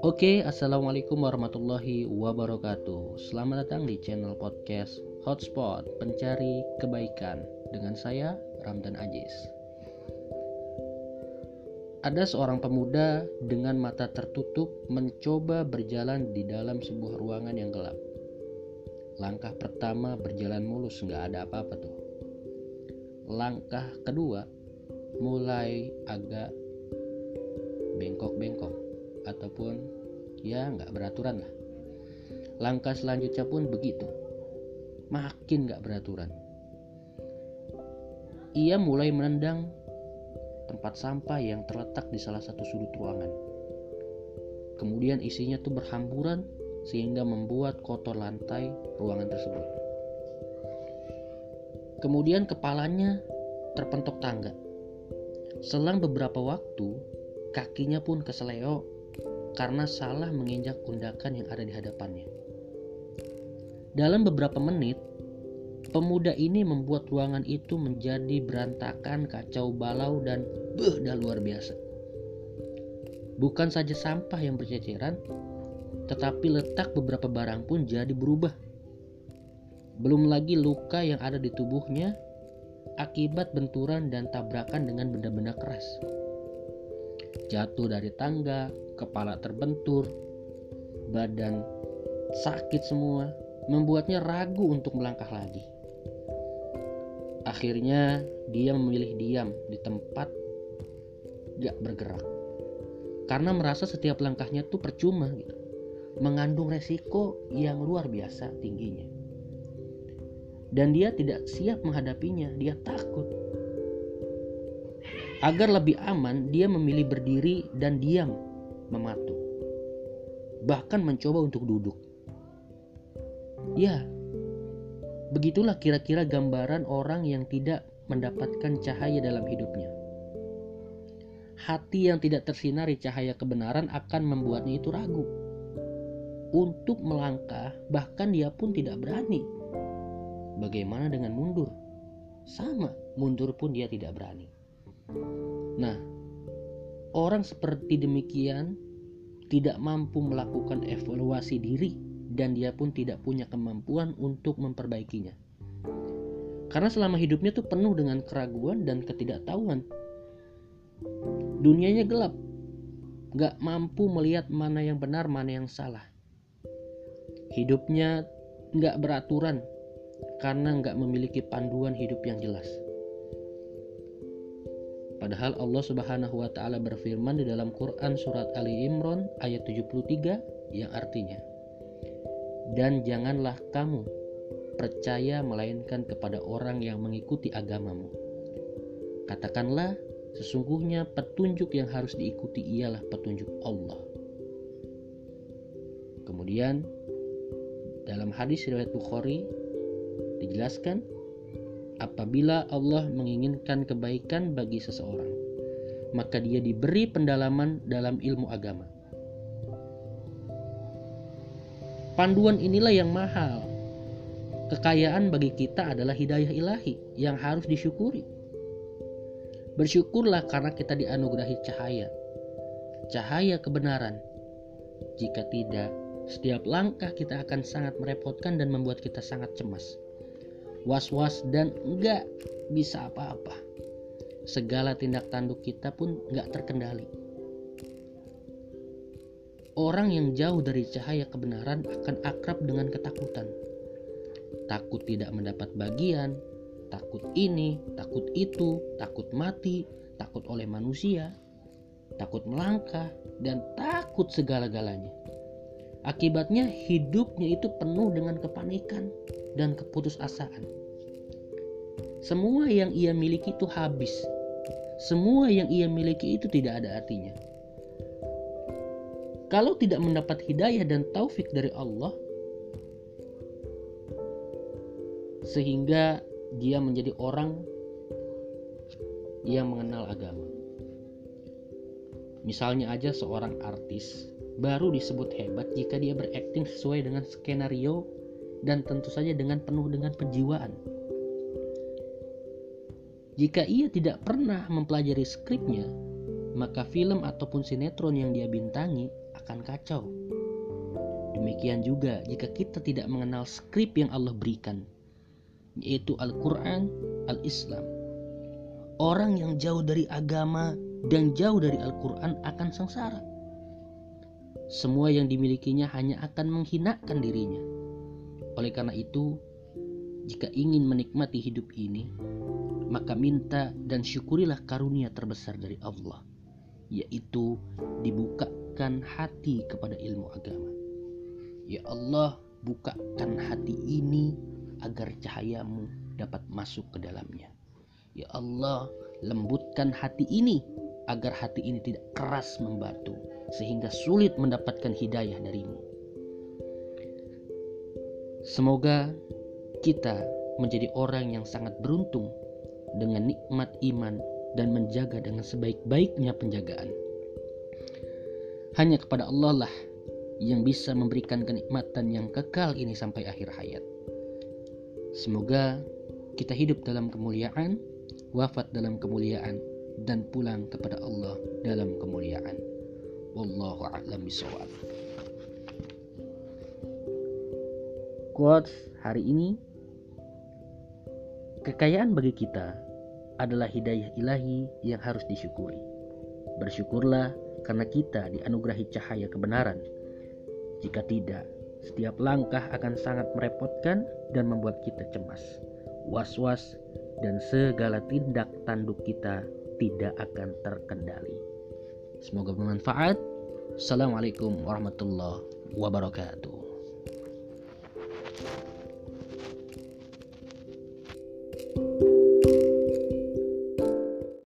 Oke, assalamualaikum warahmatullahi wabarakatuh. Selamat datang di channel podcast Hotspot Pencari Kebaikan dengan saya Ramdan Ajis. Ada seorang pemuda dengan mata tertutup mencoba berjalan di dalam sebuah ruangan yang gelap. Langkah pertama berjalan mulus, nggak ada apa-apa tuh. Langkah kedua mulai agak bengkok-bengkok ataupun ya nggak beraturan lah. Langkah selanjutnya pun begitu. Makin nggak beraturan. Ia mulai menendang tempat sampah yang terletak di salah satu sudut ruangan. Kemudian isinya tuh berhamburan sehingga membuat kotor lantai ruangan tersebut. Kemudian kepalanya terpentok tangga selang beberapa waktu kakinya pun keseleo karena salah menginjak undakan yang ada di hadapannya. Dalam beberapa menit, pemuda ini membuat ruangan itu menjadi berantakan, kacau balau, dan beh, dah luar biasa. Bukan saja sampah yang berceceran, tetapi letak beberapa barang pun jadi berubah. Belum lagi luka yang ada di tubuhnya akibat benturan dan tabrakan dengan benda-benda keras. Jatuh dari tangga, kepala terbentur, badan sakit semua, membuatnya ragu untuk melangkah lagi. Akhirnya dia memilih diam di tempat gak bergerak. Karena merasa setiap langkahnya tuh percuma gitu. Mengandung resiko yang luar biasa tingginya. Dan dia tidak siap menghadapinya, dia takut. Agar lebih aman, dia memilih berdiri dan diam mematung, bahkan mencoba untuk duduk. Ya, begitulah kira-kira gambaran orang yang tidak mendapatkan cahaya dalam hidupnya. Hati yang tidak tersinari cahaya kebenaran akan membuatnya itu ragu untuk melangkah, bahkan dia pun tidak berani. Bagaimana dengan mundur? Sama, mundur pun dia tidak berani. Nah, Orang seperti demikian tidak mampu melakukan evaluasi diri dan dia pun tidak punya kemampuan untuk memperbaikinya. Karena selama hidupnya tuh penuh dengan keraguan dan ketidaktahuan. Dunianya gelap, gak mampu melihat mana yang benar, mana yang salah. Hidupnya gak beraturan karena gak memiliki panduan hidup yang jelas. Padahal Allah Subhanahu wa taala berfirman di dalam Quran surat Ali Imran ayat 73 yang artinya Dan janganlah kamu percaya melainkan kepada orang yang mengikuti agamamu. Katakanlah sesungguhnya petunjuk yang harus diikuti ialah petunjuk Allah. Kemudian dalam hadis riwayat Bukhari dijelaskan apabila Allah menginginkan kebaikan bagi seseorang, maka dia diberi pendalaman dalam ilmu agama. Panduan inilah yang mahal. Kekayaan bagi kita adalah hidayah ilahi yang harus disyukuri. Bersyukurlah karena kita dianugerahi cahaya, cahaya kebenaran. Jika tidak, setiap langkah kita akan sangat merepotkan dan membuat kita sangat cemas was-was dan enggak bisa apa-apa. Segala tindak tanduk kita pun enggak terkendali. Orang yang jauh dari cahaya kebenaran akan akrab dengan ketakutan. Takut tidak mendapat bagian, takut ini, takut itu, takut mati, takut oleh manusia, takut melangkah, dan takut segala-galanya. Akibatnya hidupnya itu penuh dengan kepanikan dan keputusasaan. Semua yang ia miliki itu habis. Semua yang ia miliki itu tidak ada artinya. Kalau tidak mendapat hidayah dan taufik dari Allah, sehingga dia menjadi orang yang mengenal agama. Misalnya aja seorang artis baru disebut hebat jika dia berakting sesuai dengan skenario dan tentu saja dengan penuh dengan penjiwaan. Jika ia tidak pernah mempelajari skripnya, maka film ataupun sinetron yang dia bintangi akan kacau. Demikian juga jika kita tidak mengenal skrip yang Allah berikan, yaitu Al-Quran, Al-Islam. Orang yang jauh dari agama dan jauh dari Al-Quran akan sengsara. Semua yang dimilikinya hanya akan menghinakan dirinya. Oleh karena itu, jika ingin menikmati hidup ini, maka minta dan syukurilah karunia terbesar dari Allah, yaitu dibukakan hati kepada ilmu agama. Ya Allah, bukakan hati ini agar cahayamu dapat masuk ke dalamnya. Ya Allah, lembutkan hati ini agar hati ini tidak keras membatu sehingga sulit mendapatkan hidayah darimu. Semoga kita menjadi orang yang sangat beruntung dengan nikmat iman dan menjaga dengan sebaik-baiknya penjagaan. Hanya kepada Allah lah yang bisa memberikan kenikmatan yang kekal ini sampai akhir hayat. Semoga kita hidup dalam kemuliaan, wafat dalam kemuliaan, dan pulang kepada Allah dalam kemuliaan. Wallahu a'lam bishawab. Quotes hari ini Kekayaan bagi kita adalah hidayah ilahi yang harus disyukuri. Bersyukurlah karena kita dianugerahi cahaya kebenaran jika tidak, setiap langkah akan sangat merepotkan dan membuat kita cemas, was-was, dan segala tindak tanduk kita tidak akan terkendali. Semoga bermanfaat. Assalamualaikum warahmatullahi wabarakatuh.